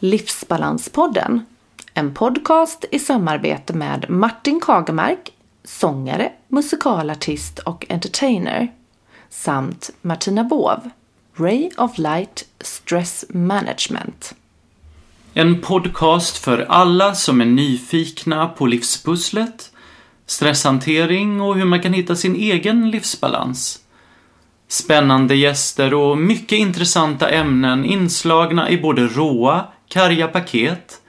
Livsbalanspodden. En podcast i samarbete med Martin Kagemark, sångare, musikalartist och entertainer. Samt Martina Båv, Ray of Light Stress Management. En podcast för alla som är nyfikna på livspusslet, stresshantering och hur man kan hitta sin egen livsbalans. Spännande gäster och mycket intressanta ämnen inslagna i både råa, karga paket,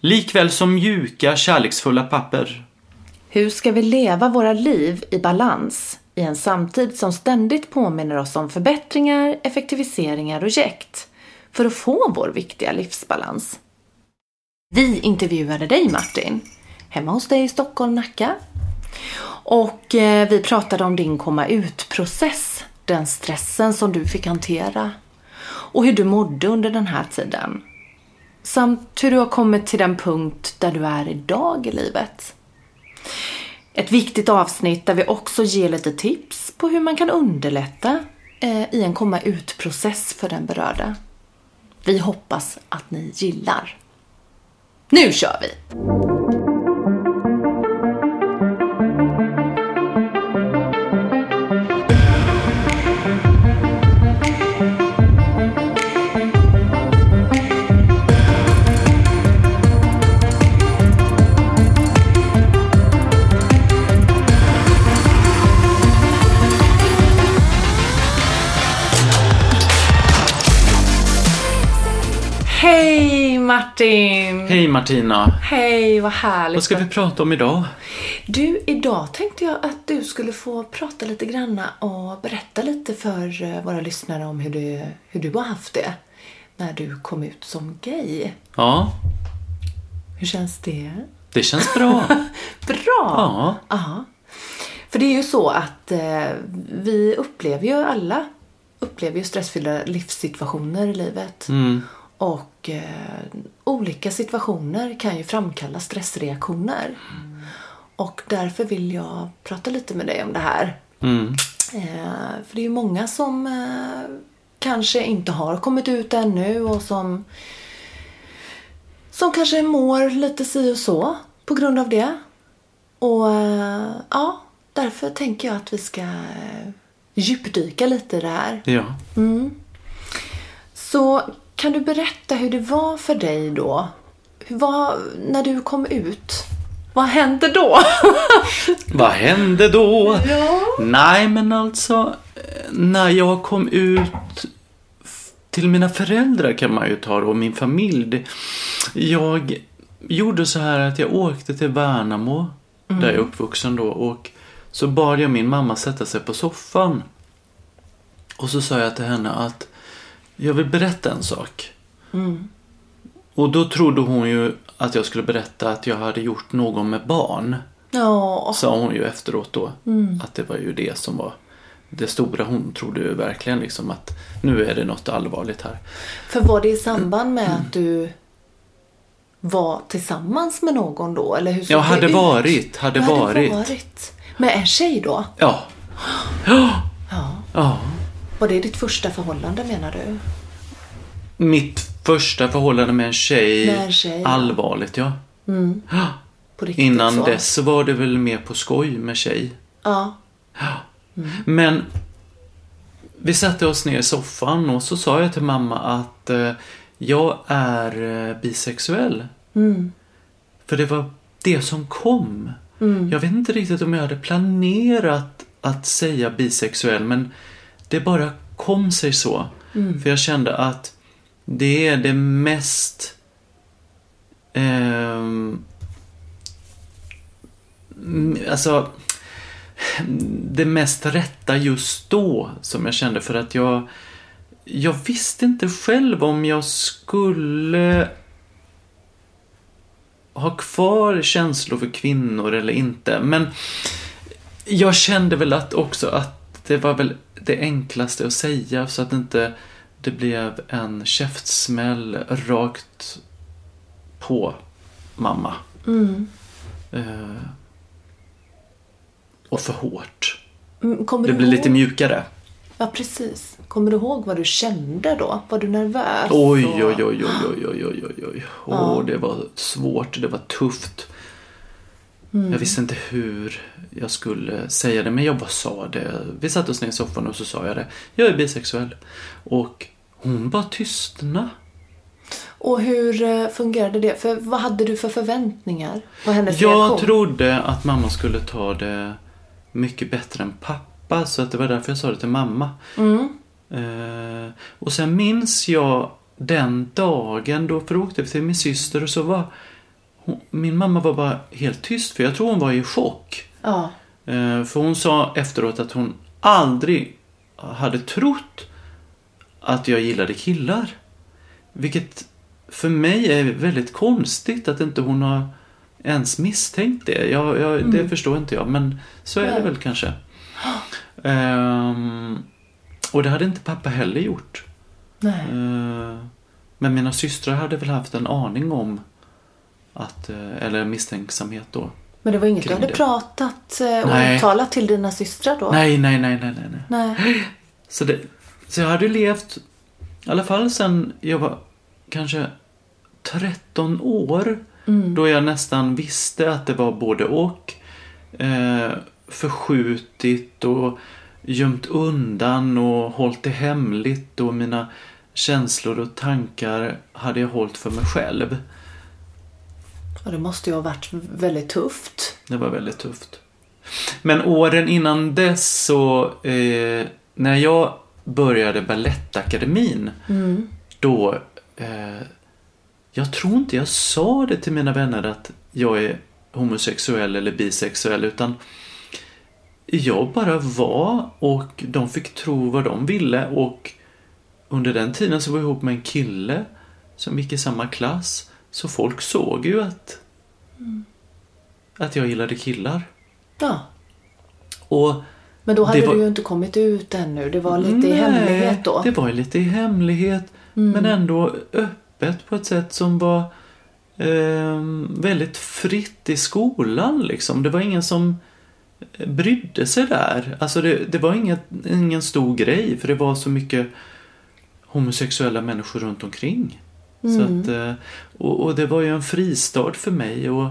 likväl som mjuka, kärleksfulla papper. Hur ska vi leva våra liv i balans i en samtid som ständigt påminner oss om förbättringar, effektiviseringar och jäkt för att få vår viktiga livsbalans? Vi intervjuade dig Martin, hemma hos dig i Stockholm, Nacka. Och eh, vi pratade om din komma ut-process, den stressen som du fick hantera och hur du mådde under den här tiden. Samt hur du har kommit till den punkt där du är idag i livet. Ett viktigt avsnitt där vi också ger lite tips på hur man kan underlätta eh, i en komma ut-process för den berörda. Vi hoppas att ni gillar. Nu kör vi! Martin! Hej Martina! Hej, vad härligt. Vad ska vi prata om idag? Du, idag tänkte jag att du skulle få prata lite granna och berätta lite för eh, våra lyssnare om hur du, hur du har haft det när du kom ut som gay. Ja, Hur känns det? det känns bra. Bra! Ja. Ja. För det är ju så att eh, vi upplever ju alla upplever ju stressfyllda livssituationer i livet. Mm. Och eh, olika situationer kan ju framkalla stressreaktioner. Och därför vill jag prata lite med dig om det här. Mm. Eh, för det är ju många som eh, kanske inte har kommit ut ännu och som, som kanske mår lite si och så på grund av det. Och eh, ja, därför tänker jag att vi ska eh, djupdyka lite i det här. Ja. Så kan du berätta hur det var för dig då? Hur var, när du kom ut? Vad hände då? Vad hände då? Ja. Nej, men alltså eh, när jag kom ut till mina föräldrar kan man ju ta det och min familj. Jag gjorde så här att jag åkte till Värnamo, där jag är uppvuxen då, och så bad jag min mamma sätta sig på soffan. Och så sa jag till henne att jag vill berätta en sak. Och då trodde hon ju att jag skulle berätta att jag hade gjort någon med barn Ja. sa hon ju efteråt då. Att det var ju det som var det stora. Hon trodde ju verkligen liksom att nu är det något allvarligt här. För var det i samband med att du var tillsammans med någon då? Eller hur såg Jag det hade ut? varit, hade Du varit. varit. Med en tjej då? Ja. Ja. Ja. Ja. Var det ditt första förhållande menar du? Mitt första förhållande med en tjej. Med en tjej, allvarligt ja. På riktigt Innan så? dess var det väl mer på skoj med tjej. Ja. Men vi satte oss ner i soffan och så sa jag till mamma att eh, jag är eh, bisexuell. För det var det som kom. Jag vet inte riktigt om jag hade planerat att säga bisexuell men det bara kom sig så. För jag kände att det är det mest mm, alltså det mest rätta just då som jag kände för att jag jag visste inte själv om jag skulle ha kvar känslor för kvinnor eller inte. Men jag kände väl att också att det var väl det enklaste att säga så att inte det blev en käftsmäll rakt på mamma. Eh, och för hårt. Mm, Kommer Det blir ihåg? lite mjukare. Ja, precis. Kommer du ihåg vad du kände då? Var du nervös? Oj, Och- oj, oj, oj, oj, oj, oj, oj, oj. Åh, det var svårt, det var tufft. Jag visste inte hur jag skulle säga det, men jag bara sa det. Vi satte oss ner i soffan och så sa jag det. Jag är bisexuell. Och hon bara tystnade. Och hur eh, fungerade det? För vad hade du för förväntningar? Vad hennes Jag reaktion? trodde att mamma skulle ta det mycket bättre än pappa, så att det var därför jag sa det till mamma. Mm. Eh, och sen minns jag den dagen då, för då åkte vi till min syster och så var hon, min mamma var bara helt tyst, för jag tror hon var i chock. Ja. Eh, för hon sa efteråt att hon aldrig hade trott att jag gillade killar. Vilket för mig är väldigt konstigt att inte hon har ens misstänkt det. Jag, jag, Det förstår inte jag, men så är det Nej. väl kanske. Ehm, och det hade inte pappa heller gjort. Nej. Eh, men mina systrar hade väl haft en aning om att, eh, eller misstänksamhet då. Men det var inget du hade det. pratat eh, och Nej. uttalat till dina systrar då? Nej, nej, nej, nej, nej. nej. Så, det, så jag hade levt, i alla fall sen jag var kanske 13 år, då jag nästan visste att det var både och. Eh, förskjutit och gömt undan och hållit det hemligt och mina känslor och tankar hade jag hållit för mig själv. Och det måste ju ha varit väldigt tufft. Det var väldigt tufft. Men åren innan dess så, eh, när jag började Balettakademin, då, eh, jag tror inte jag sa det till mina vänner att jag är homosexuell eller bisexuell, utan jag bara var och de fick tro vad de ville och under den tiden så var jag ihop med en kille som gick i samma klass. Så folk såg ju att, att jag gillade killar. Ja. Och Men då hade var- du ju inte kommit ut ännu. Det var lite i hemlighet då. det var lite i hemlighet. Men ändå öppet på ett sätt som var ehm, väldigt fritt i skolan liksom. Det var ingen som brydde sig där. Alltså det, det var inget, ingen stor grej för det var så mycket homosexuella människor runt omkring. Så att, eh, och, och det var ju en fristad för mig. Och,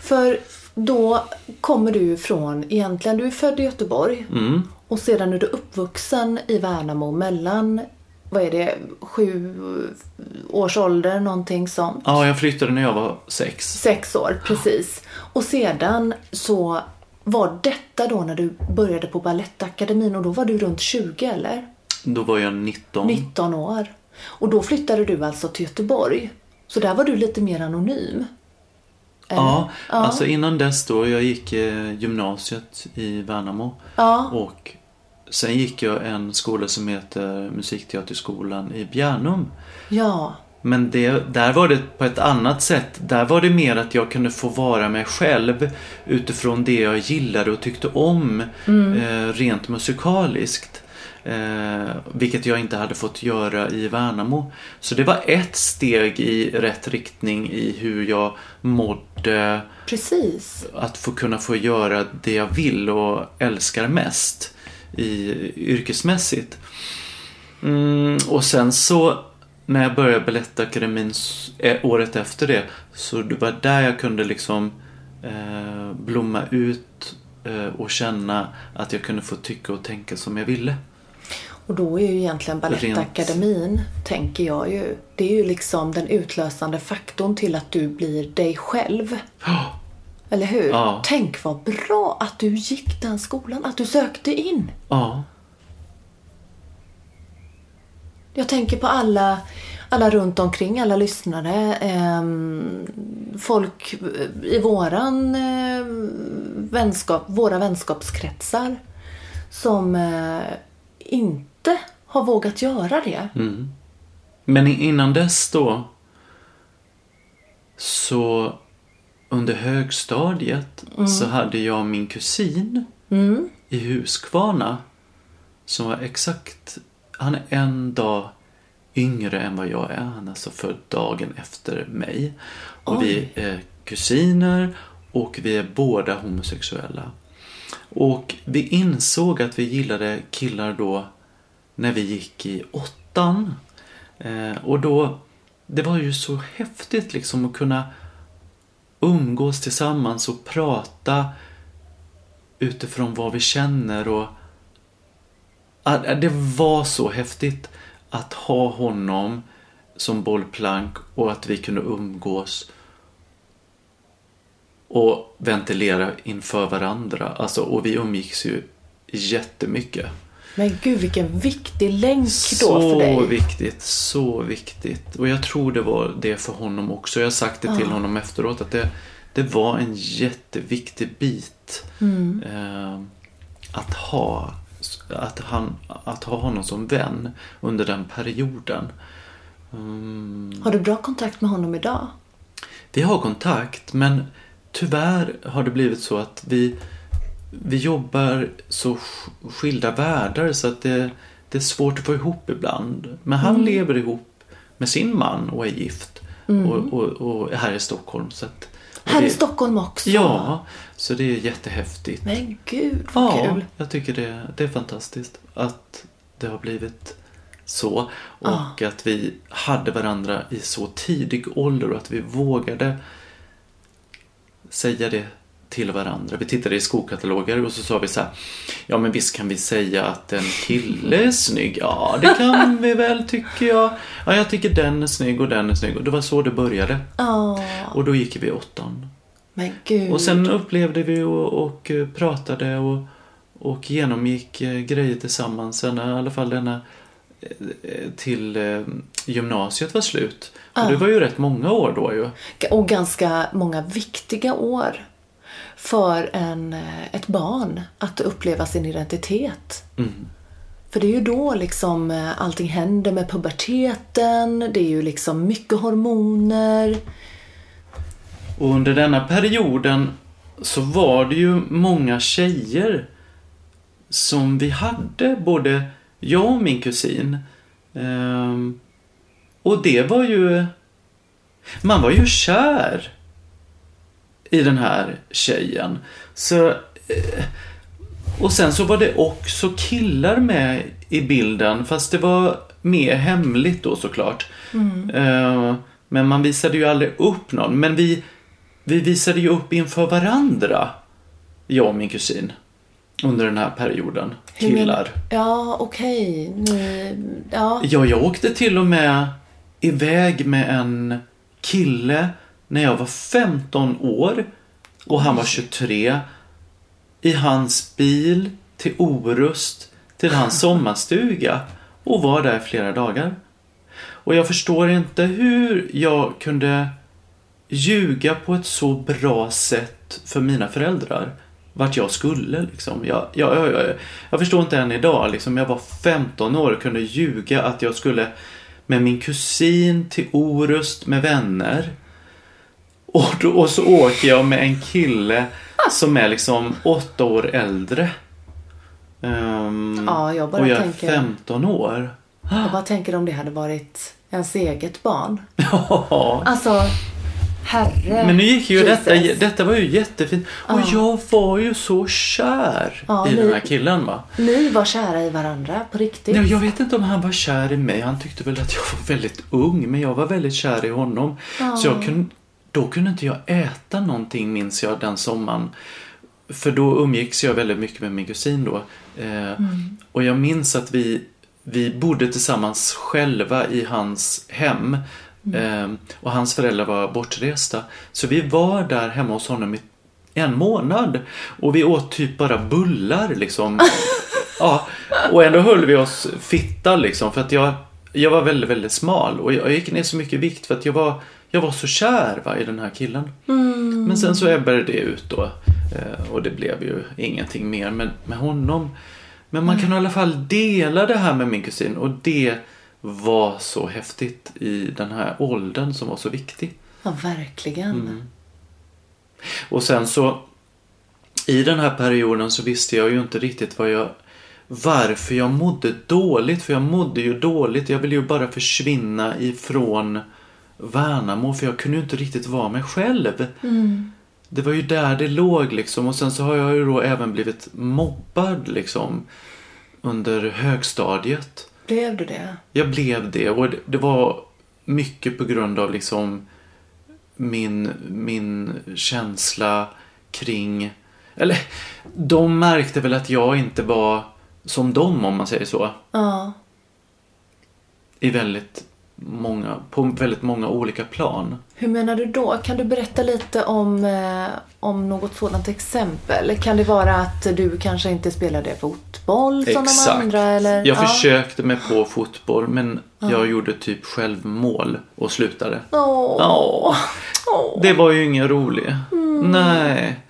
För då kommer du från, egentligen, du är född i Göteborg mm, och sedan är du uppvuxen i Värnamo mellan, vad är det, sju års ålder, någonting sånt. ja, jag flyttade när jag var sex. Sex år, precis. Och sedan så var detta då när du började på Balettakademin och då var du runt 20 eller? Då var jag 19. 19 år. Och då flyttade du alltså till Göteborg. Så där var du lite mer anonym. Eller? Ja, Ja. alltså innan dess då, jag gick eh, gymnasiet i Värnamo. Ja. Och sen gick jag en skola som heter Musikteaterskolan i Bjärnum. Ja. Men det, där var det på ett annat sätt. Där var det mer att jag kunde få vara mig själv utifrån det jag gillade och tyckte om eh, rent musikaliskt. Eh, vilket jag inte hade fått göra i Värnamo. Så det var ett steg i rätt riktning i hur jag mådde Precis. att få kunna få göra det jag vill och älskar mest i, yrkesmässigt. Mm, och sen så när jag började Balettakademin eh, året efter det så det var där jag kunde liksom eh, blomma ut eh, och känna att jag kunde få tycka och tänka som jag ville. Och då är ju egentligen Balettakademin, tänker jag ju, det är ju liksom den utlösande faktorn till att du blir dig själv. Eller hur? Ja. Tänk vad bra att du gick den skolan, att du sökte in. ja, Jag tänker på alla, alla runt omkring, alla lyssnare. ehm, folk i våran eh, vänskap, våra vänskapskretsar som eh, inte har vågat göra det. Mm. Men innan dess då så under högstadiet så hade jag min kusin Mm. i Huskvarna som var exakt, han är en dag yngre än vad jag är. Han är alltså född dagen efter mig. Och vi är kusiner och vi är båda homosexuella. Och vi insåg att vi gillade killar då när vi gick i åttan. Eh, och då, det var ju så häftigt liksom att kunna umgås tillsammans och prata utifrån vad vi känner och det var så häftigt att ha honom som bollplank och att vi kunde umgås och ventilera inför varandra. Alltså, och vi umgicks ju jättemycket. Men gud vilken viktig länk då så för dig. Så viktigt, så viktigt. Och jag tror det var det för honom också. Jag har sagt det till Ja. honom efteråt att det, det var en jätteviktig bit. Mm. Eh, att, ha, att, han, att ha honom som vän under den perioden. Mm. Har du bra kontakt med honom idag? Vi har kontakt men tyvärr har det blivit så att vi, vi jobbar så sk- skilda världar så att det, det är svårt att få ihop ibland. Men han Mm. lever ihop med sin man och är gift och, och, och är här i Stockholm. Så att, Här det, i Stockholm också? Ja, så det är jättehäftigt. Men gud vad Ja, kul. jag tycker det, det är fantastiskt att det har blivit så. Och Ja. att vi hade varandra i så tidig ålder och att vi vågade säga det till varandra. Vi tittade i skokataloger och så sa vi så här. Ja men visst kan vi säga att en kille är snygg. Ja det kan vi väl tycker jag. Ja jag tycker den är snygg och den är snygg. Och det var så det började. Ja, Och då gick vi åttan. men gud. Och sen upplevde vi och, och eh, pratade och, och genomgick eh, grejer tillsammans. Sen i alla fall denna eh, till eh, gymnasiet var slut. Ja. Och det var ju rätt många år då ju. Och ganska många viktiga år för en, eh, ett barn att uppleva sin identitet. Mm. För det är ju då liksom eh, allting händer med puberteten, det är ju liksom mycket hormoner. Och under denna perioden så var det ju många tjejer som vi hade, både jag och min kusin. Ehm, och det var ju... Man var ju kär i den här tjejen. Så... eh, Och sen så var det också killar med i bilden, fast det var mer hemligt då såklart. Eh, Men man visade ju aldrig upp någon. Men vi, vi visade ju upp inför varandra, jag och min kusin, under den här perioden. Killar. Ja, okej. Ni, ja. Ja, jag åkte till och med iväg med en kille när jag var 15 år och han var 23 i hans bil till Orust till hans sommarstuga och var där flera dagar. Och jag förstår inte hur jag kunde ljuga på ett så bra sätt för mina föräldrar vart jag skulle liksom. Jag, jag, jag, jag, jag förstår inte än idag liksom. Jag var 15 år och kunde ljuga att jag skulle med min kusin till Orust med vänner. Och, då, och så åker jag med en kille som är liksom åtta år äldre. Ehm, Ja, jag bara och jag är tänker- 15 år. Jag bara tänker om det hade varit ens eget barn. Ja. Alltså, herre Men nu gick ju detta, Jesus. detta var ju jättefint. Och Ja. jag var ju så kär Ja, i ni- den här killen va. Ni var kära i varandra, på riktigt. Ja, jag vet inte om han var kär i mig. Han tyckte väl att jag var väldigt ung. Men jag var väldigt kär i honom. Ja. Så jag kunde, då kunde inte jag äta någonting minns jag den sommaren. För då umgicks jag väldigt mycket med min kusin då. Eh, Och jag minns att vi, vi bodde tillsammans själva i hans hem. Eh, och hans föräldrar var bortresta. Så vi var där hemma hos honom i en månad. Och vi åt typ bara bullar liksom. ja, och ändå höll vi oss fitta liksom. För att jag, jag var väldigt, väldigt smal. Och jag, jag gick ner så mycket vikt för att jag var, jag var så kär va, i den här killen. Men sen så ebbade det ut då. Eh, och det blev ju ingenting mer med, med honom. Men man kan i alla fall dela det här med min kusin. Och det var så häftigt i den här åldern som var så viktig. Ja, verkligen. Mm. Och sen så i den här perioden så visste jag ju inte riktigt vad jag varför jag mådde dåligt. För jag mådde ju dåligt. Jag ville ju bara försvinna ifrån Värnamo för jag kunde ju inte riktigt vara mig själv. Mm. Det var ju där det låg liksom. Och sen så har jag ju då även blivit mobbad liksom. under högstadiet. Blev du det? Jag blev det och det, det var mycket på grund av liksom min, min känsla kring... Eller de märkte väl att jag inte var som dem om man säger så. Ja. I väldigt många, på väldigt många olika plan. Hur menar du då? Kan du berätta lite om, eh, om något sådant exempel? Kan det vara att du kanske inte spelade fotboll som de andra? Eller? Jag ja. försökte mig på fotboll men jag gjorde typ självmål och slutade. Åh. Ja, Åh. det var ju ingen rolig. Nej.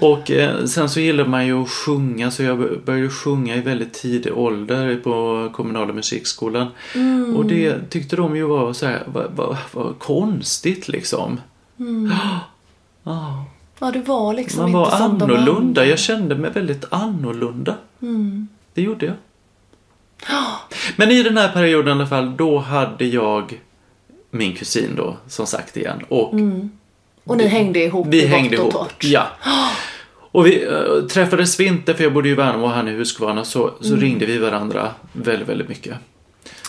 Och eh, sen så gillar man ju att sjunga så jag började sjunga i väldigt tidig ålder på kommunala musikskolan. Och det tyckte de ju var så här, var, var, var konstigt liksom. Ja, Ja, du var liksom man inte var som annorlunda. Jag kände mig väldigt annorlunda. Det gjorde jag. Men i den här perioden i alla fall, då hade jag min kusin då, som sagt igen. Och Och ni hängde ihop vi hängde och ihop. torrt. Ja. Och vi äh, träffades vi inte, för jag bodde i Värnamo och han i Huskvarna, så, så ringde vi varandra väldigt, väldigt mycket.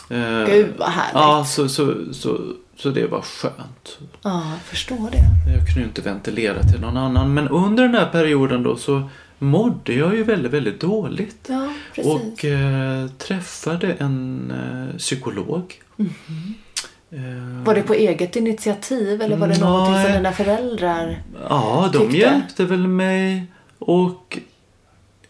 Eh, Gud vad härligt. Ja, så, så, så, så det var skönt. Ja, jag förstår det. Jag kunde ju inte ventilera till någon annan. Men under den här perioden då så mådde jag ju väldigt, väldigt dåligt. Ja. Och eh, träffade en eh, psykolog. Eh, Var det på eget initiativ eller var det någonting som dina föräldrar... Ja, de tyckte? hjälpte väl mig och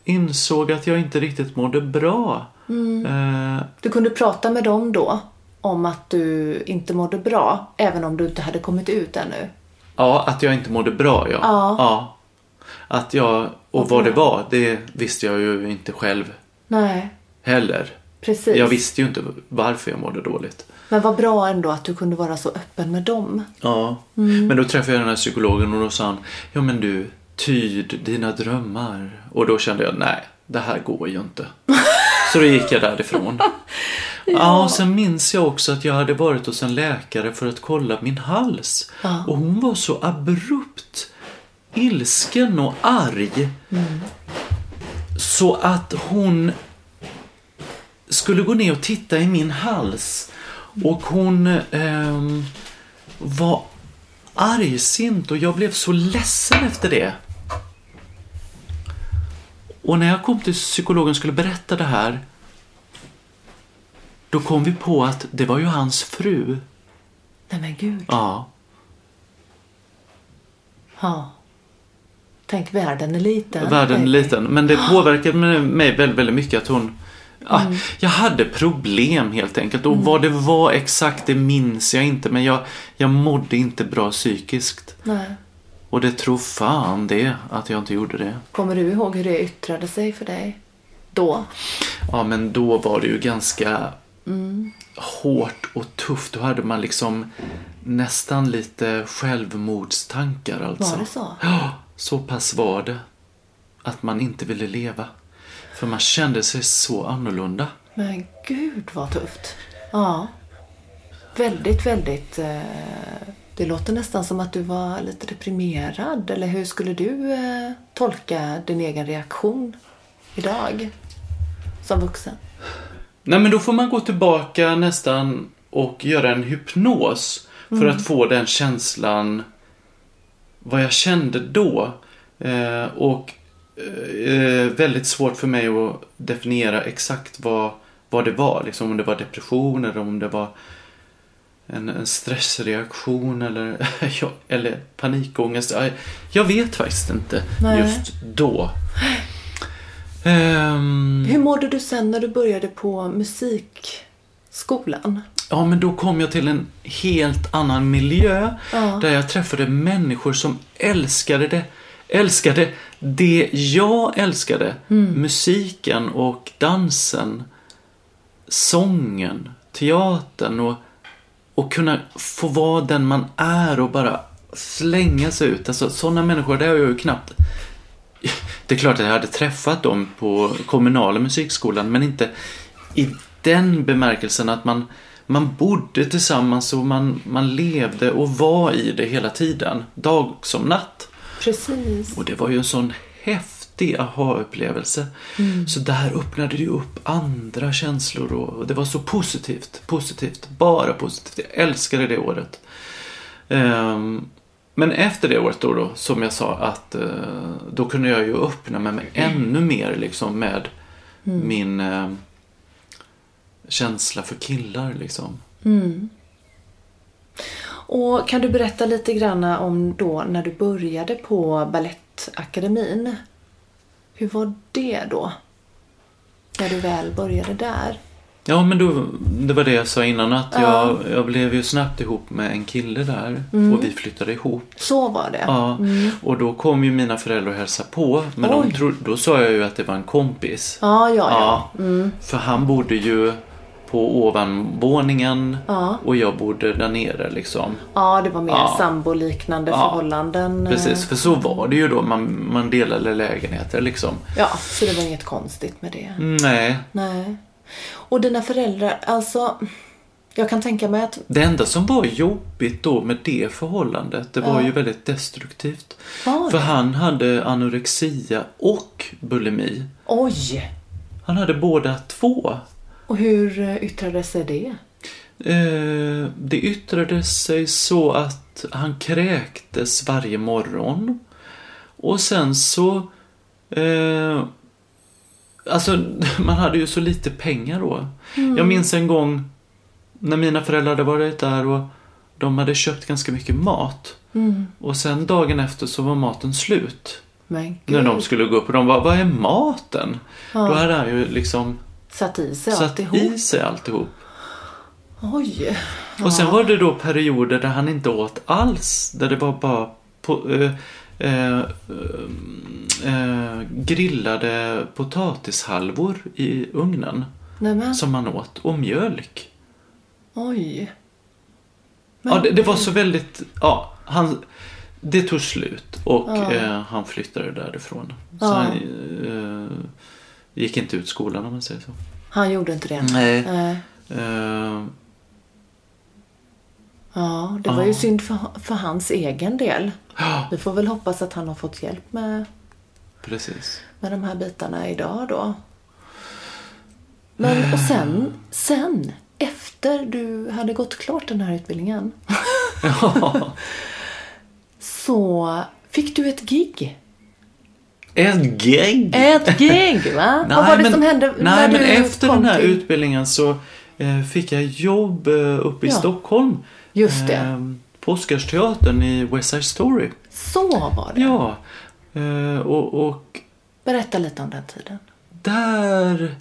insåg att jag inte riktigt mådde bra. Mm. Eh, Du kunde prata med dem då om att du inte mådde bra, även om du inte hade kommit ut ännu. ja, att jag inte mådde bra, ja. Ja. Att jag, och vad det var, det visste jag ju inte själv Nej, heller. precis. Jag visste ju inte varför jag mådde dåligt. Men vad bra ändå att du kunde vara så öppen med dem. Ja, men då träffade jag den här psykologen och då sa han, ja men du, tyd dina drömmar. Och då kände jag, nej, det här går ju inte. Så då gick jag därifrån. ja. och sen minns jag också att jag hade varit hos en läkare för att kolla min hals. Ja. Och hon var så abrupt ilsken och arg. Så att hon skulle gå ner och titta i min hals. Och hon ehm, var argsint och jag blev så ledsen efter det. Och när jag kom till psykologen och skulle berätta det här då kom vi på att det var ju hans fru. Nej men gud. Ja. Ja. Tänk, världen är liten. Världen är liten. Men det påverkade mig- mig väldigt, väldigt mycket att hon... Ja, Jag hade problem helt enkelt. Och vad det var exakt, det minns jag inte. Men jag, jag mådde inte bra psykiskt. Nej. Och det tror fan det, att jag inte gjorde det. Kommer du ihåg hur det yttrade sig för dig? Då? Ja, men då var det ju ganska hårt och tufft. Då hade man liksom nästan lite självmordstankar alltså. Var det så? Ja, så pass var det. Att man inte ville leva. För man kände sig så annorlunda. Men gud vad tufft. Ja. Väldigt, väldigt... Eh, det låter nästan som att du var lite deprimerad. Eller hur skulle du eh, tolka din egen reaktion idag? Som vuxen? Nej, men då får man gå tillbaka nästan och göra en hypnos för att få den känslan vad jag kände då. Eh, och eh, väldigt svårt för mig att definiera exakt vad, vad det var. Liksom om det var depression eller om det var en, en stressreaktion eller, eller panikångest. Jag, vet faktiskt inte Nej. just då. Ehm, Hur mådde du sen när du började på musikskolan? Ja, men då kom jag till en helt annan miljö Ja. där jag träffade människor som älskade det, älskade det jag älskade. Musiken och dansen, sången, teatern och, och kunna få vara den man är och bara slänga sig ut. Alltså sådana människor, det har jag ju knappt det är klart att jag hade träffat dem på kommunala musikskolan men inte i den bemärkelsen att man, man bodde tillsammans och man, man levde och var i det hela tiden. Dag som natt. Precis. Och det var ju en sån häftig aha-upplevelse. Så där öppnade det ju upp andra känslor och det var så positivt. Positivt. Bara positivt. Jag älskade det året. Ehm, men efter det året då, då som jag sa att eh, då kunde jag ju öppna mig med ännu mer liksom med min eh, känsla för killar liksom. Och kan du berätta lite grann om då när du började på Balettakademin? Hur var det då? När du väl började där? Ja, men då, det var det jag sa innan att Ja. jag, jag blev ju snabbt ihop med en kille där och vi flyttade ihop. Så var det? Ja, och då kom ju mina föräldrar och hälsade på. Men de tro, då sa jag ju att det var en kompis. Ja, ja, ja. Ja, för han bodde ju på ovanvåningen Ja. och jag bodde där nere liksom. Ja, det var mer Ja. samboliknande Ja. förhållanden. Precis, för så var det ju då. Man, man delade lägenheter liksom. Ja, så det var inget konstigt med det. Nej, Nej. Och dina föräldrar, alltså... Jag kan tänka mig att... det enda som var jobbigt då med det förhållandet, det var ju väldigt destruktivt. Var För han hade anorexia och bulimi. Oj! Han hade båda två. Och hur eh, yttrade sig det? Eh, det yttrade sig så att han kräktes varje morgon. Och sen så... Eh, alltså, man hade ju så lite pengar då. Jag minns en gång när mina föräldrar hade varit där och de hade köpt ganska mycket mat. Och sen dagen efter så var maten slut. När de skulle gå upp och de var vad är maten? Då hade han ju liksom satt i sig satt alltihop. i sig alltihop. Oj! Och sen var det då perioder där han inte åt alls. Där det var bara på, eh, eh, eh, grillade potatishalvor i ugnen Nämen, som han åt. Och mjölk. oj. Ja, det, det var så väldigt... Ja, han, det tog slut och Ja. eh, han flyttade därifrån. Så Ja. han eh, gick inte ut skolan om man säger så. Han gjorde inte det? Nej. Nej. Eh, Ja, det var ju synd för, för hans egen del. Vi får väl hoppas att han har fått hjälp med, precis. med de här bitarna idag då. Men och sen, sen, efter du hade gått klart den här utbildningen Ja. så fick du ett gig. Ett gig! Ett gig, va? Vad var det men, som hände nej, när men du efter kom den här till... utbildningen så eh, fick jag jobb eh, uppe i Ja. Stockholm. Just det. Eh, på Oscarsteatern i West Side Story. Så var det. Ja. Eh, och, och Berätta lite om den tiden. där...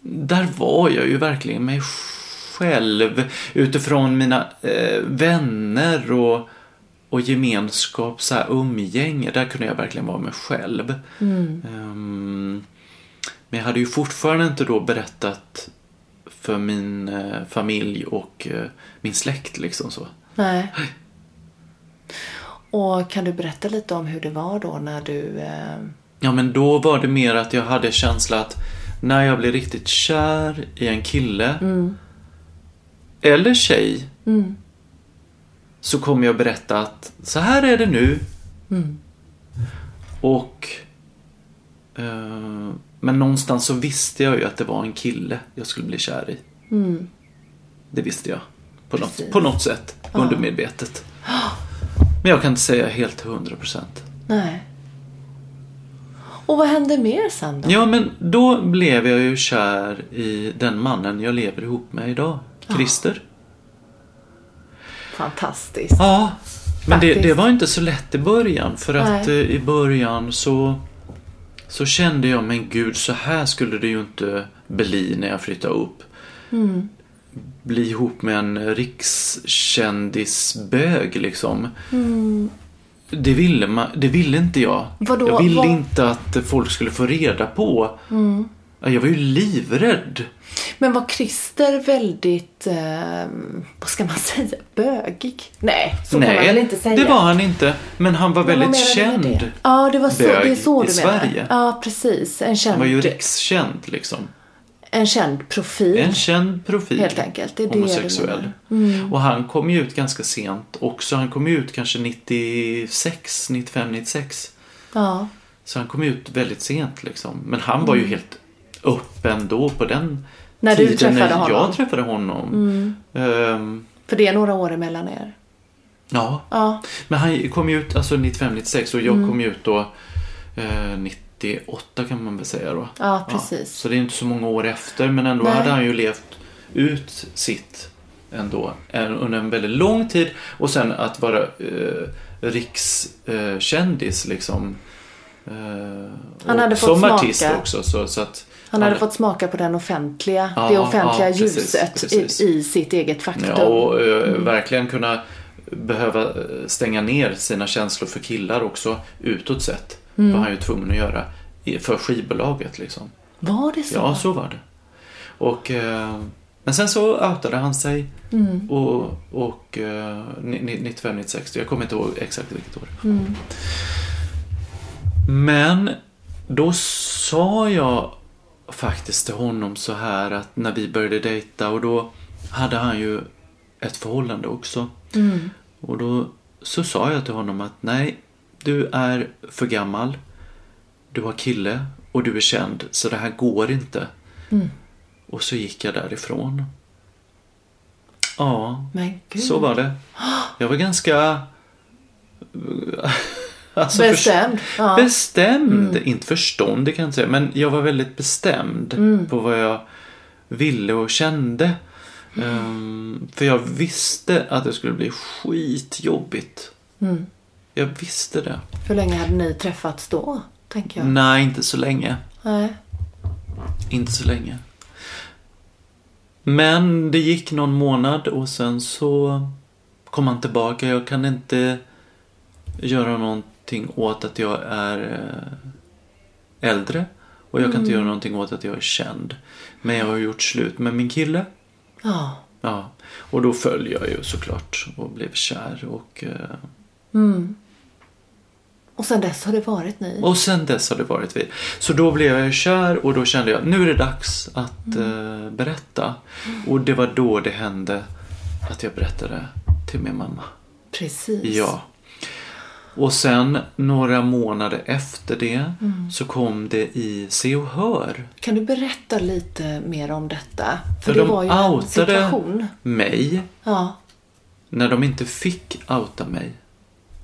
Där var jag ju verkligen mig själv utifrån mina eh, vänner och, och gemenskap, så här, umgänge. Där kunde jag verkligen vara mig själv. Ehm, men jag hade ju fortfarande inte då berättat för min eh, familj och eh, min släkt liksom så. Nej. Och kan du berätta lite om hur det var då när du... Eh... Ja, men då var det mer att jag hade känsla att när jag blir riktigt kär i en kille eller tjej så kommer jag berätta att så här är det nu. Och eh, Men någonstans så visste jag ju att det var en kille jag skulle bli kär i. Det visste jag. På något, på något sätt. Undermedvetet. Men jag kan inte säga helt till hundra procent. Nej. Och vad hände mer sen då? Ja, men då blev jag ju kär i den mannen jag lever ihop med idag. Christer. Fantastiskt. Ja. Men det, det var inte så lätt i början. För att Nej. eh, i början så, så kände jag, men gud, så här skulle det ju inte bli när jag flyttade upp. Mm. Bli ihop med en rikskändisbög liksom. Det, ville man, det ville inte jag. Mm. Vadå, jag ville vad- inte att folk skulle få reda på. Mm. Ja, Jag var ju livrädd. Men var Christer väldigt, eh, vad ska man säga, bögig? Nej, så kan man Nej, väl inte säga. det var han inte. Men han var Men väldigt menar känd. Det? Ja, det, var så, bög det är så i du menar. Sverige. Ja, precis. En känd, Han var ju rikskänd liksom. en känd profil. En känd profil. Helt enkelt, det är det homosexuell. menar. Mm. Och han kom ju ut ganska sent också. Han kom ju ut kanske 96, 95, 96. Ja. Så han kom ut väldigt sent liksom. Men han var ju helt öppen då på den Mm. När du tiden träffade när honom? Mm. jag träffade honom. Ehm, För det är några år emellan er. ja, Ja. men han kom ju ut alltså 95-96 och jag Mm. kom ju ut då eh, 98 kan man väl säga då. Ja, precis. så det är inte så många år efter men ändå Nej. hade han ju levt ut sitt ändå en, under en väldigt lång tid och sen att vara eh, rikskändis eh, liksom. Eh, Han hade fått som smaka. artist också. Så, så att Han hade fått smaka på den offentliga, Ja, det offentliga ja, ljuset precis. I, i sitt eget faktum. Ja, och eh, verkligen kunna behöva eh, stänga ner sina känslor för killar också utåt sett. Mm. var han ju tvungen att göra för skivbolaget liksom. Var det så? Ja, så var det. Och, eh, men sen så outade han sig Mm. och, och eh, 95-96, jag kommer inte ihåg exakt vilket år. Mm. Men då sa jag faktiskt till honom så här att när vi började dejta och då hade han ju ett förhållande också. Mm. Och då så sa jag till honom att nej, du är för gammal. Du har kille och du är känd så det här går inte. Mm. Och så gick jag därifrån. Ja, så var det. Jag var ganska... Alltså, Bestämd. För, Ja. bestämd. Inte förståndig kan jag inte säga, men jag var väldigt bestämd Mm. på vad jag ville och kände. Ehm, för jag visste att det skulle bli skitjobbigt. Mm. Jag visste det. Hur länge hade ni träffats då, tänker jag? Nej, inte så länge. Nej. Inte så länge. Men det gick någon månad och sen så kom han tillbaka. Jag kan inte göra någonting åt att jag är eh, äldre. Och jag kan inte göra någonting åt att jag är känd. Men jag har gjort slut med min kille. Ja. Ja, och då föll jag ju såklart och blev kär. Och, eh, Mm. Och sen dess har det varit ni? och sen dess har det varit vi. Så då blev jag kär och då kände jag nu är det dags att eh, berätta. Och det var då det hände att jag berättade till min mamma. Precis. Ja. Och sen några månader efter det så kom det i Se och Hör Kan du berätta lite mer om detta? För, För det de var ju en situation. mig Ja, när de inte fick outa mig.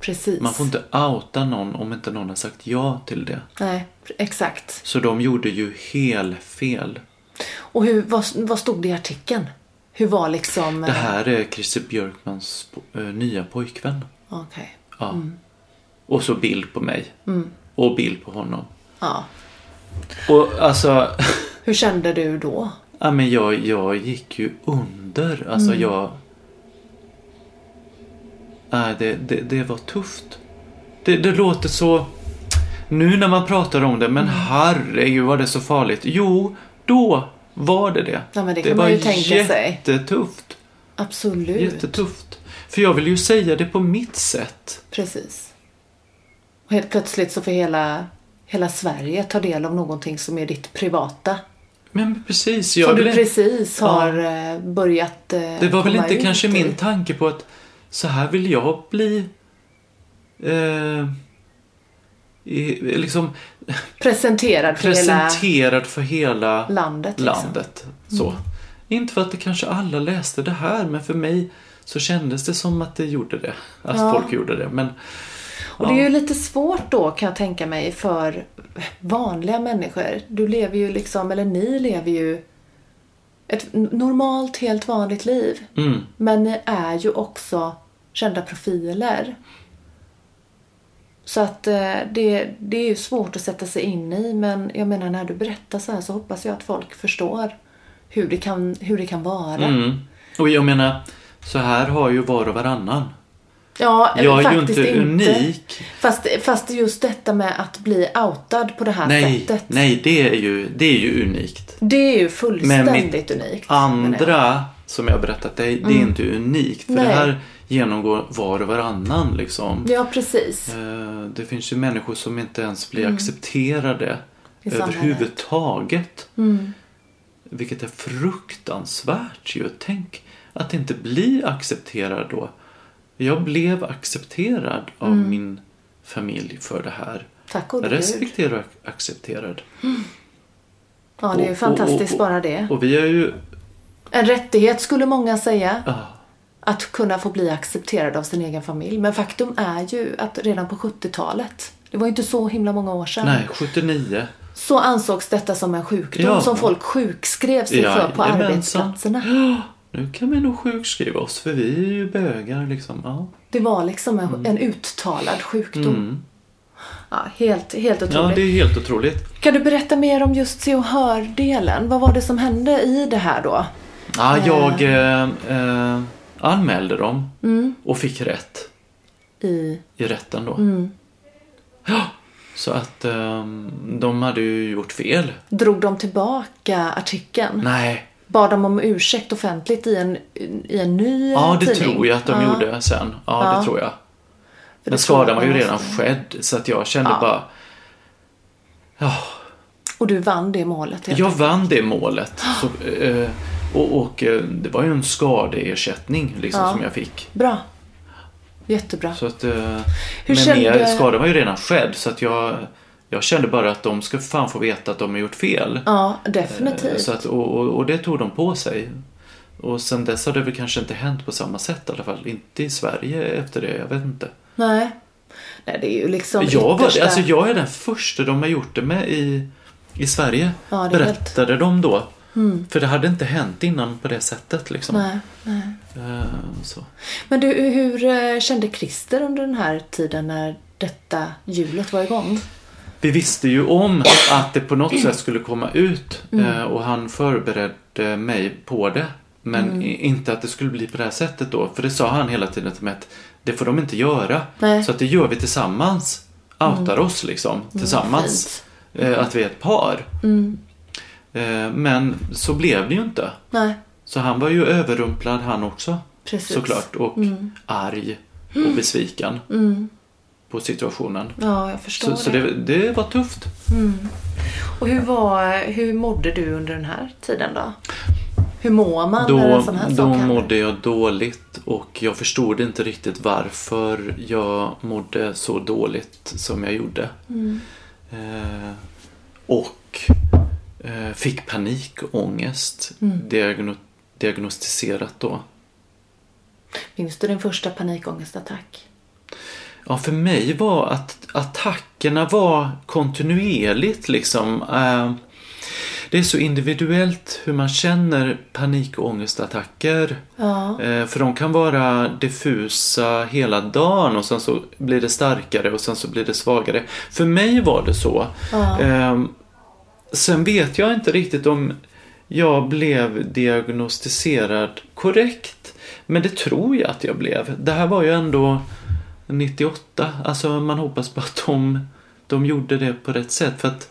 precis. Man får inte outa någon om inte någon har sagt ja till det. Nej, exakt. Så de gjorde ju helt fel. Och hur, vad, vad stod det i artikeln? Hur var liksom... Det här är Christer Björkmans eh, nya pojkvän. Okej. Ja. Och så bild på mig. Och bild på honom. Ja. Och alltså, Hur kände du då? ja, men jag, jag gick ju under. Alltså jag... Nej, det, det, det var tufft. Det, det låter så... Nu när man pratar om det, men herregud var det så farligt? Jo, då var det det. Ja, men det det kan var tänka sig. jättetufft. Absolut. Jättetufft. För jag vill ju säga det på mitt sätt. Precis. Och helt plötsligt så får hela, hela Sverige ta del av någonting som är ditt privata. Men precis, jag som du precis Ja. har eh, börjat eh, Det var väl inte kanske i. min tanke på att så här vill jag bli eh, i, liksom Presenterad för hela presenterad för hela landet. Liksom. landet. Så. Inte för att det kanske alla läste det här, men för mig så kändes det som att det gjorde det. Att Ja. folk gjorde det. Men, Och det är ju lite svårt då kan jag tänka mig för vanliga människor. Du lever ju liksom, eller ni lever ju ett normalt, helt vanligt liv. mm, Men ni är ju också kända profiler. Så att eh, det, det är ju svårt att sätta sig in i men jag menar när du berättar så här så hoppas jag att folk förstår hur det kan, hur det kan vara. mm. Och jag menar, så här har ju var och varannan. Ja, Jag är ju faktiskt inte unik. Fast, fast just detta med att bli outad på det här Nej, sättet. nej det, är ju, det är ju unikt. Det är ju Men fullständigt mitt unikt. andra som jag har berättat, det, det är inte unikt. För Mm. Nej. det här genomgår var och varannan liksom. Ja, precis. Eh, Det finns ju människor som inte ens blir accepterade Mm. Samhället. överhuvudtaget. Mm. Vilket är fruktansvärt ju. Tänk att inte bli accepterad då. Jag blev accepterad av Mm. min familj för det här. Tack gud. respekterad och accepterad. Ja, det är ju Och- fantastiskt och- och- bara det. Och vi är ju... En rättighet skulle många säga. ah, Att kunna få bli accepterad av sin egen familj. Men faktum är ju att redan på 70-talet, det var ju inte så himla många år sedan, nej, 79. så ansågs detta som en sjukdom Ja. som folk sjukskrev sig för på arbetsplatserna. Nu kan vi nog sjukskriva oss för vi är ju bögar liksom. Ja, Det var liksom en, en uttalad sjukdom. mm. Ja, helt, helt ja otroligt. det är helt otroligt. Kan du berätta mer om just se och hör-delen? Vad var det som hände i det här då? Ja, jag eh, eh, anmälde dem Mm. och fick rätt I... i rätten då. Mm. Ja, så att eh, de hade ju gjort fel. Drog de tillbaka artikeln? Nej, Bad de om ursäkt offentligt i en, i en ny ja det tidning? tror jag att de Ja. gjorde sen. Ja, Ja. det tror jag. För Men skadan var ju redan måste- skedd så att jag kände Ja. bara Ja, Och du vann det målet? jag enkelt. vann det målet. Så, eh, och och eh, det var ju en skadeersättning liksom som jag fick. Bra. Jättebra. Så att, eh, Hur men kände- skadan var ju redan skedd så att jag, jag kände bara att de ska fan få veta att de har gjort fel. Ja, Eh, definitivt. Så att, och, och, och det tog de på sig. Och sen dess har det väl kanske inte hänt på samma sätt i alla fall. Inte i Sverige efter det, jag vet inte. Nej. Nej, det är ju liksom Jag, var, alltså jag är den första de har gjort det med i, i Sverige. Ja, är helt- Berättade de då. Mm. För det hade inte hänt innan på det sättet liksom. Nej, nej. Eh, så. Men du, hur eh, kände Christer under den här tiden när detta hjulet var igång? Vi visste ju om att det på något sätt skulle komma ut Mm. eh, och han förberedde mig på det. Men Mm. inte att det skulle bli på det här sättet då. För det sa han hela tiden till mig att det får de inte göra. Nej. Så att det gör vi tillsammans. Outar oss liksom tillsammans. eh, att vi är ett par. Mm. Eh, men så blev det ju inte. Nej, Så han var ju överrumplad han också. precis. Såklart. Och arg och besviken Mm. På situationen. Ja, jag förstår Så, så det. det, det var tufft. Och hur, var, hur mådde du under den här tiden då? Hur mår man när Då, en sån här då sak mådde jag dåligt och jag förstod inte riktigt varför jag mådde så dåligt som jag gjorde. Mm. Eh, och eh, fick panikångest Mm. diagno- diagnostiserat då. Minns du din första panikångestattack? Ja, för mig var att attackerna var kontinuerligt liksom. Eh, det är så individuellt hur man känner panikångestattacker. Ja. Eh, För de kan vara diffusa hela dagen och sen så blir det starkare och sen så blir det svagare. För mig var det så. Ja. Ehm, Sen vet jag inte riktigt om jag blev diagnostiserad korrekt. Men det tror jag att jag blev. Det här var ju ändå 98. Alltså man hoppas på att de, de gjorde det på rätt sätt. För att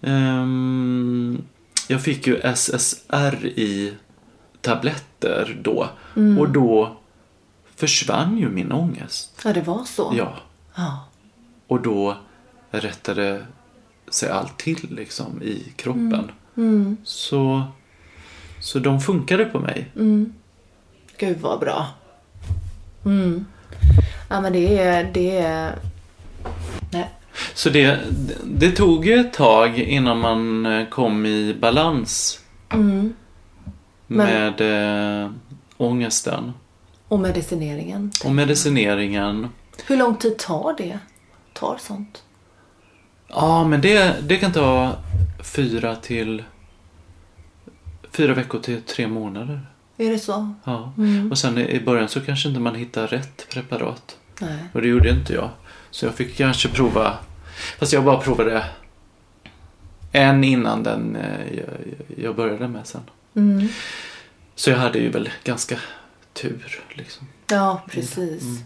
ehm, jag fick ju SSR i tabletter då. Och då försvann ju min ångest. ja, det var så? Ja. Ja. Och då rättade sig allt till liksom i kroppen. Mm. Så, så de funkade på mig. Mm. Gud vad bra. Mm. Ja men det är, det är... Nej. Så det, det tog ju ett tag innan man eh, kom i balans Mm. Men- med eh, ångesten. Och medicineringen. Och medicineringen. Hur lång tid tar det? Tar sånt? Ja, men det, det kan ta fyra till fyra veckor till tre månader. Är det så? Ja. Mm. Och sen i början så kanske inte man hittar rätt preparat. Nej. Och det gjorde inte jag. Så jag fick kanske prova, fast jag bara provade en innan den eh, jag, började med sen. Mm. Så jag hade ju väl ganska tur liksom. Ja, precis. Mm.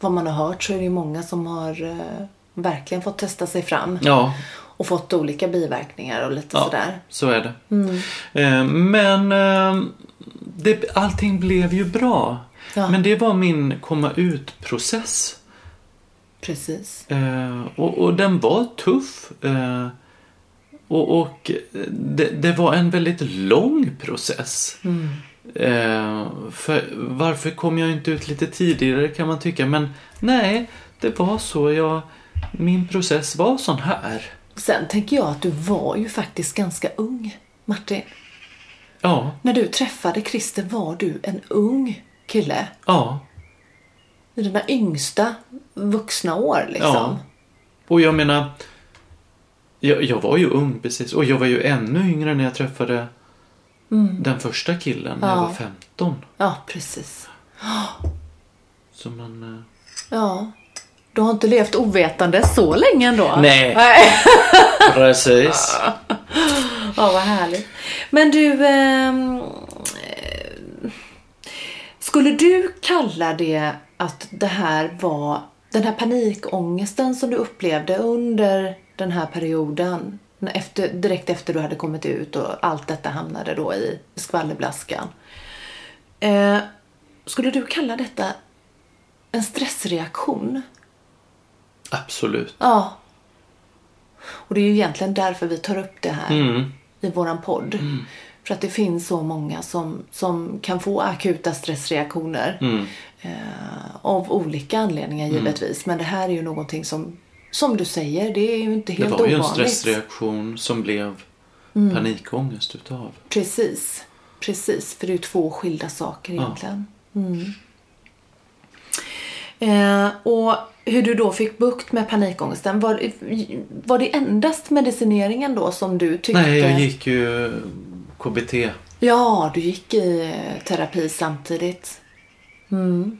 Vad man har hört så är det många som har eh, verkligen fått testa sig fram Ja, och fått olika biverkningar och lite Ja. sådär. så är det. Mm. Eh, men det, allting blev ju bra. Ja, Men det var min komma ut-process. precis. Eh, och, och den var tuff. Eh, och och det, det var en väldigt lång process. Mm. Eh, för varför kom jag inte ut lite tidigare kan man tycka. Men nej, det var så. Jag, min process var sån här. Sen tänker jag att du var ju faktiskt ganska ung, Martin. Ja, När du träffade Christer var du en ung kille. ja, I dina yngsta vuxna år liksom. ja. Och jag menar, jag, jag var ju ung precis. Och jag var ju ännu yngre när jag träffade den första killen när jag Ja. var 15. Ja, precis. Så man... eh, Ja. Du har inte levt ovetande så länge ändå. Nej. Nej. Precis. Ja, vad härligt. Men du, eh, skulle du kalla det att det här var den här panikångesten som du upplevde under den här perioden, efter, direkt efter du hade kommit ut och allt detta hamnade då i skvallerblaskan. Eh, skulle du kalla detta en stressreaktion? Absolut. Ja. Och det är ju egentligen därför vi tar upp det här Mm. I våran podd. För att det finns så många som, som kan få akuta stressreaktioner. Mm. Eh, av olika anledningar givetvis. Men det här är ju någonting som, som du säger, det är ju inte Det helt var ju en ovanligt. stressreaktion som blev Mm. panikångest utav. Precis. Precis, för det är ju två skilda saker egentligen. Mm. Eh, och hur du då fick bukt med panikångesten, var, var det endast medicineringen då som du tyckte? Nej, jag gick ju KBT. Ja, du gick i eh, terapi samtidigt. Mm.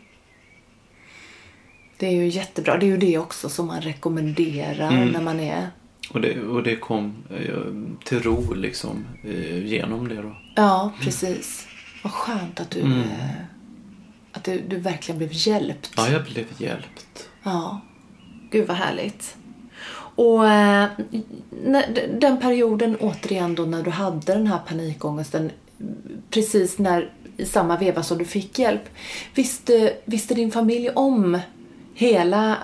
Det är ju jättebra. Det är ju det också som man rekommenderar Mm. när man är... Och det, och det kom eh, till ro liksom eh, genom det då. Ja, precis. Vad skönt att du, Mm. att du, du verkligen blev hjälpt. Ja, jag blev hjälpt. Ja, gud vad härligt. Och eh, när, den perioden återigen då när du hade den här panikångesten precis när i samma veva som du fick hjälp. Visste, visste din familj om hela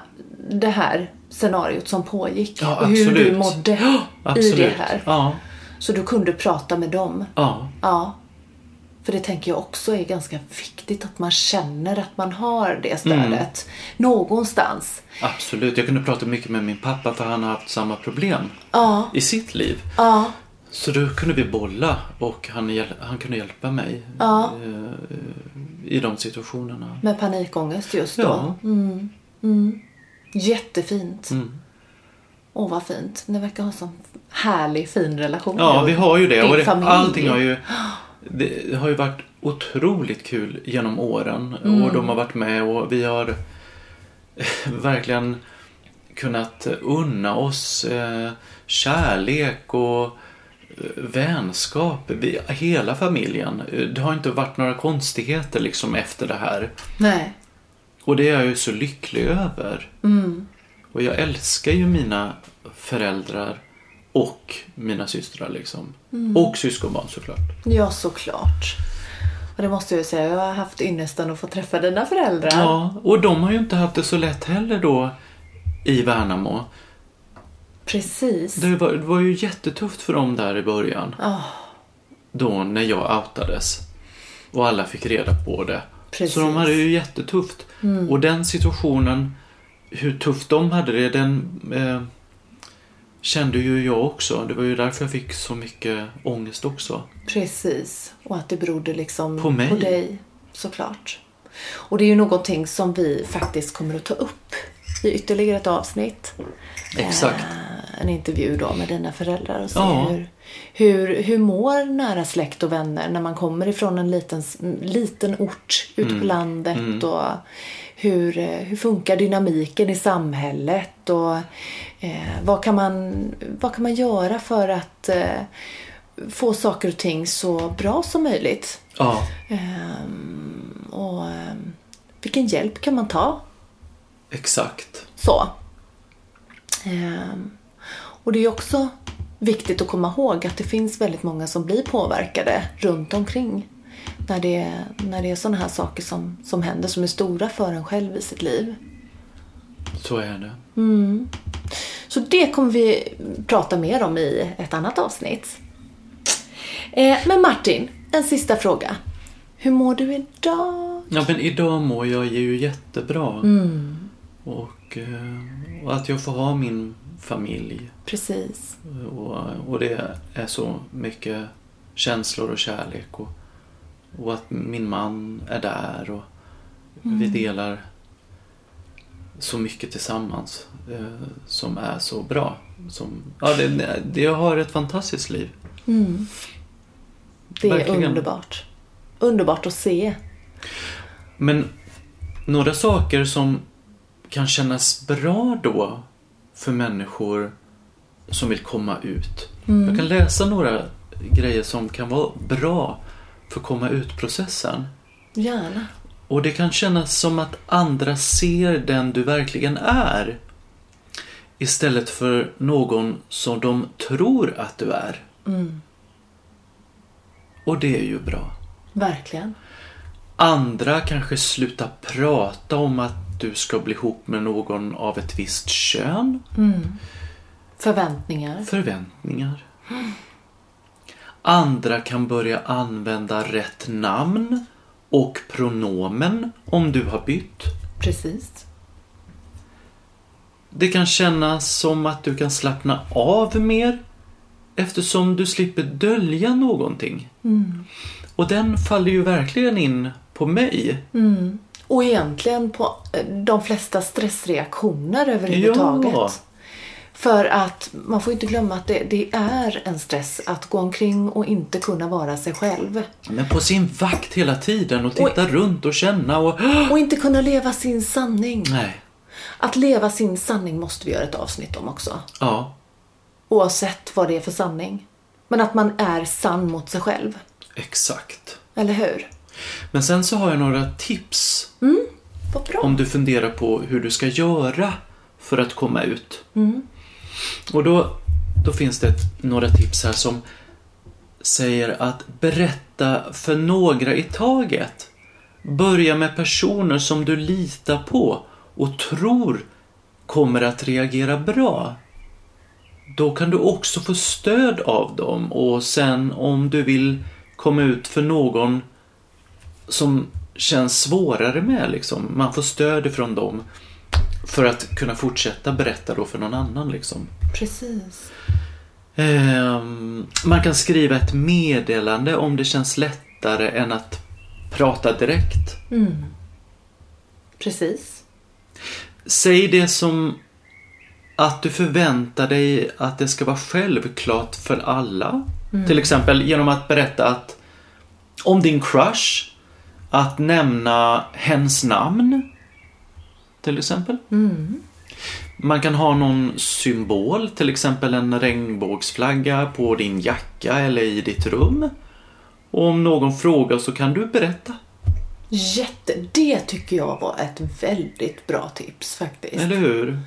det här scenariot som pågick? Ja, och hur du mådde i Absolut. det här? Ja, Så du kunde prata med dem? ja, Ja. För det tänker jag också är ganska viktigt att man känner att man har det stödet. Någonstans. absolut. Jag kunde prata mycket med min pappa för han har haft samma problem Ja, i sitt liv. ja. Så då kunde vi bolla och han, han kunde hjälpa mig Ja. eh, i de situationerna. Med panikångest just då. Ja. Mm. Mm. Jättefint. Mm. Åh, vad fint. Ni verkar ha en sån härlig, fin relation. Ja, vi har ju det. Din Och det familj. allting har ju, det har ju varit otroligt kul genom åren. Mm. Och de har varit med och vi har verkligen kunnat unna oss eh, kärlek och eh, vänskap. Vi, hela familjen. Eh, Det har inte varit några konstigheter liksom efter det här. Nej. Och det är jag ju så lycklig över. Mm. Och jag älskar ju mina föräldrar och mina systrar liksom. Mm. Och syskonbarn såklart. Ja, såklart. Och det måste jag ju säga, jag har haft ynnesten att få träffa dina föräldrar. Ja, och de har ju inte haft det så lätt heller då i Värnamo. Precis. Det var, det var ju jättetufft för dem där i början. Ja, Då när jag outades. Och alla fick reda på det. Precis. Så de hade ju jättetufft. Mm. Och den situationen, hur tufft de hade det, den eh, kände ju jag också. Det var ju därför jag fick så mycket ångest också. precis. Och att det berodde liksom På mig. dig, såklart. Och det är ju någonting som vi faktiskt kommer att ta upp i ytterligare ett avsnitt. Exakt. Eh, en intervju då med dina föräldrar och se Ja. hur, hur, hur mår nära släkt och vänner när man kommer ifrån en liten, liten ort ute Mm. på landet och hur, eh, hur funkar dynamiken i samhället och eh, vad, kan man, vad kan man göra för att eh, få saker och ting så bra som möjligt. Ja, Ehm, och ehm, vilken hjälp kan man ta? exakt. Så. Ehm, och det är också viktigt att komma ihåg att det finns väldigt många som blir påverkade runt omkring. När det, när det är sådana här saker som, som händer som är stora för en själv i sitt liv. Så är det. Så det kommer vi prata mer om i ett annat avsnitt. Eh, men Martin, en sista fråga. Hur mår du idag? Ja, men idag mår jag ju jättebra. Och, eh, och att jag får ha min familj. Precis. Och, och det är så mycket känslor och kärlek. Och, och att min man är där och vi delar så mycket tillsammans eh, som är så bra. Som, ja, det, det, jag har ett fantastiskt liv. Mm. Det är Verkligen. underbart. Underbart att se. Men några saker som kan kännas bra då för människor som vill komma ut. Jag kan läsa några grejer som kan vara bra för komma ut-processen. Gärna. Och det kan kännas som att andra ser den du verkligen är. Istället för någon som de tror att du är. Och det är ju bra. Verkligen. Andra kanske slutar prata om att du ska bli ihop med någon av ett visst kön. Förväntningar. Förväntningar. Andra kan börja använda rätt namn och pronomen om du har bytt. Precis. Det kan kännas som att du kan slappna av mer eftersom du slipper dölja någonting. Och den faller ju verkligen in på mig. Och egentligen på eh, de flesta stressreaktioner överhuvudtaget. Ja. För att man får inte glömma att det, det är en stress att gå omkring och inte kunna vara sig själv. Men på sin vakt hela tiden och titta runt och känna och... Och inte kunna leva sin sanning. Nej. Att leva sin sanning måste vi göra ett avsnitt om också. Ja, Oavsett vad det är för sanning. Men att man är sann mot sig själv. exakt. Eller hur? Men sen så har jag några tips Vad bra. om du funderar på hur du ska göra för att komma ut. Och då, då finns det ett, några tips här som säger att berätta för några i taget. Börja med personer som du litar på och tror kommer att reagera bra. Då kan du också få stöd av dem och sen om du vill komma ut för någon som känns svårare med liksom. Man får stöd ifrån dem för att kunna fortsätta berätta då för någon annan liksom. Precis. Ehm, man kan skriva ett meddelande om det känns lättare än att prata direkt. Precis. Säg det som att du förväntar dig att det ska vara självklart för alla. Till exempel genom att berätta att om din crush, att nämna hens namn. Till exempel. Man kan ha någon symbol, till exempel en regnbågsflagga på din jacka eller i ditt rum. Och om någon frågar så kan du berätta. Jätte, det tycker jag var ett väldigt bra tips faktiskt. Eller hur?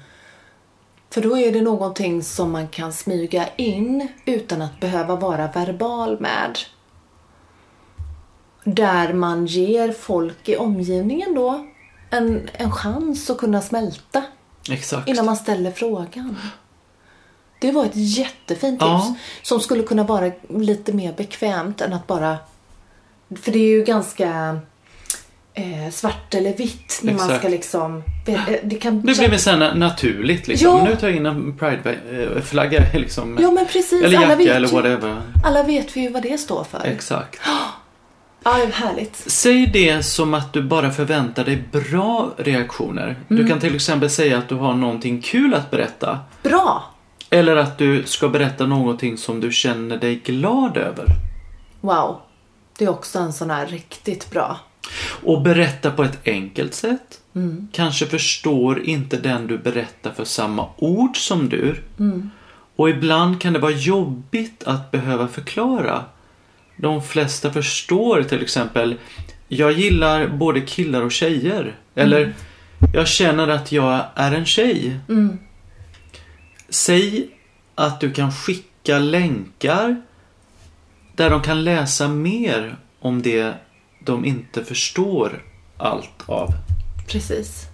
För då är det någonting som man kan smyga in utan att behöva vara verbal med. Där man ger folk i omgivningen då en, en chans att kunna smälta Exakt. innan man ställer frågan. Det var ett jättefint tips Ja. som skulle kunna vara lite mer bekvämt än att bara... För det är ju ganska eh, svart eller vitt när man Exakt. ska liksom... eh, Det kan Det blir väl sen naturligt liksom. Ja. Nu tar jag in en prideflagga liksom. Ja men precis, eller alla, jacka vet eller ju, whatever. alla vet vi ju vad det står för. Exakt. Ja, härligt. Säg det som att du bara förväntar dig bra reaktioner. Mm. Du kan till exempel säga att du har någonting kul att berätta. Bra! Eller att du ska berätta någonting som du känner dig glad över. Wow. Det är också en sån här riktigt bra. Och berätta på ett enkelt sätt. Mm. Kanske förstår inte den du berättar för samma ord som du. Mm. Och ibland kan det vara jobbigt att behöva förklara. De flesta förstår till exempel Jag gillar både killar och tjejer. Eller Jag känner att jag är en tjej. Säg att du kan skicka länkar där de kan läsa mer om det de inte förstår allt av. Precis.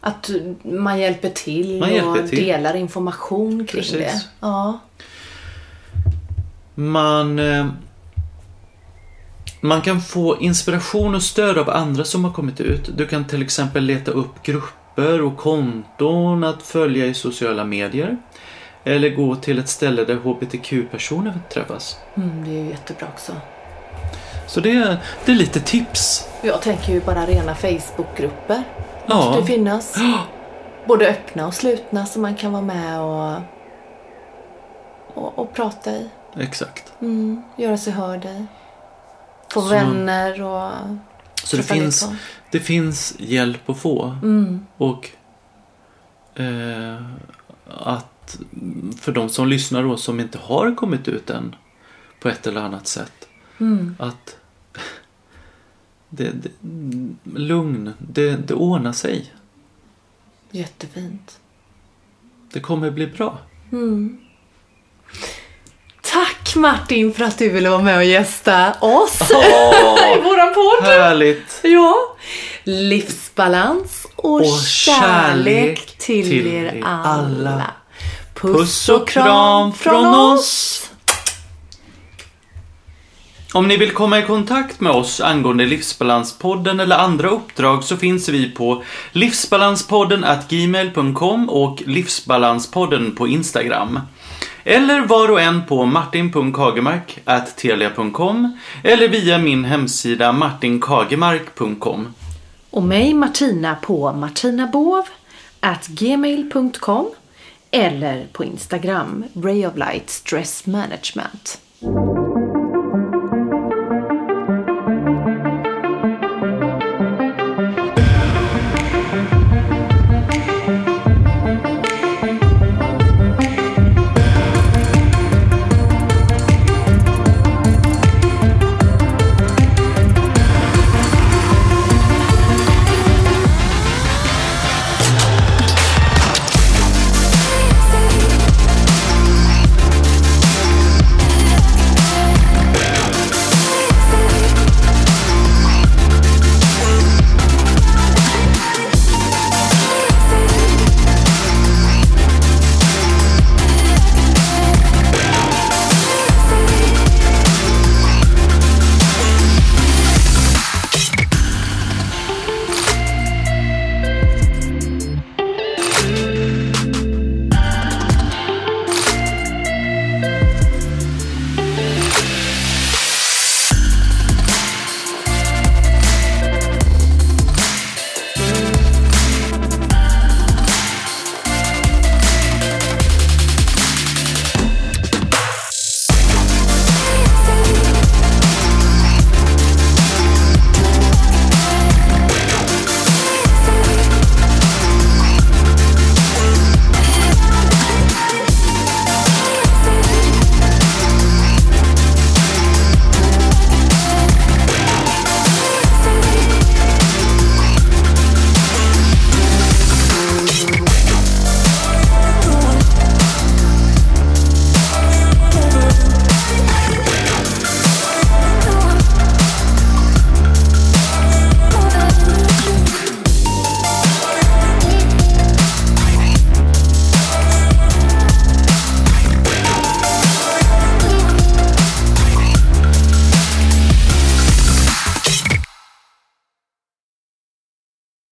Att man hjälper till Man och hjälper till. delar information kring Precis. det. Ja. Man, eh, man kan få inspiration och stöd av andra som har kommit ut. Du kan till exempel leta upp grupper grupper och konton att följa i sociala medier. Eller gå till ett ställe där hbtq-personer träffas. Mm, det är ju jättebra också. Så det är, det är lite tips. Jag tänker ju bara rena Facebookgrupper. Ja. Måste finnas. Både öppna och slutna som man kan vara med och, och, och prata i. Exakt. Mm, göra sig hörd i. Få Så- vänner och Så det finns, det finns hjälp att få. Mm, Och eh, att för de som lyssnar då som inte har kommit ut än på ett eller annat sätt. mm. Att det, det, lugn, det, det ordnar sig. Jättefint. Det kommer bli bra. Mm. Tack Martin för att du ville vara med och gästa oss i våran podd. Härligt! Ja. Livsbalans och, Och kärlek, kärlek till, till er alla. alla. Puss och kram från oss. Om ni vill komma i kontakt med oss angående Livsbalanspodden eller andra uppdrag så finns vi på livsbalanspodden gmail.com och Livsbalanspodden på Instagram. Eller var och en på martin.kagemark.telia.com eller via min hemsida martinkagemark.com. Och mig Martina på martinabovgmail.com. eller på Instagram Ray of Light Stress Management.